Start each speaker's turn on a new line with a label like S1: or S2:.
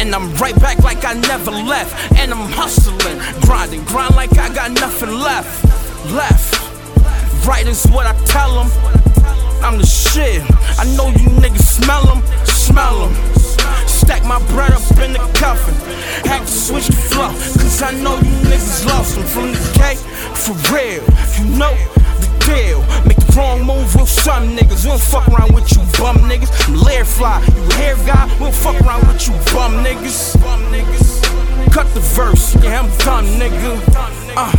S1: And I'm right back like I never left. And I'm hustling, grinding, grind like I got nothing left. Left. Right is what I tell them. I'm the shit. I know you niggas smell them, smell them. Stack my bread up in the coffin. Had to switch the flow, cause I know you niggas lost them from the K. For real, you know the deal. Make the wrong move with some niggas. We don't fuck around with you bum niggas. I'm Lair fly, you hair guy. We around with you bum niggas. Cut the verse, yeah, I'm done, nigga.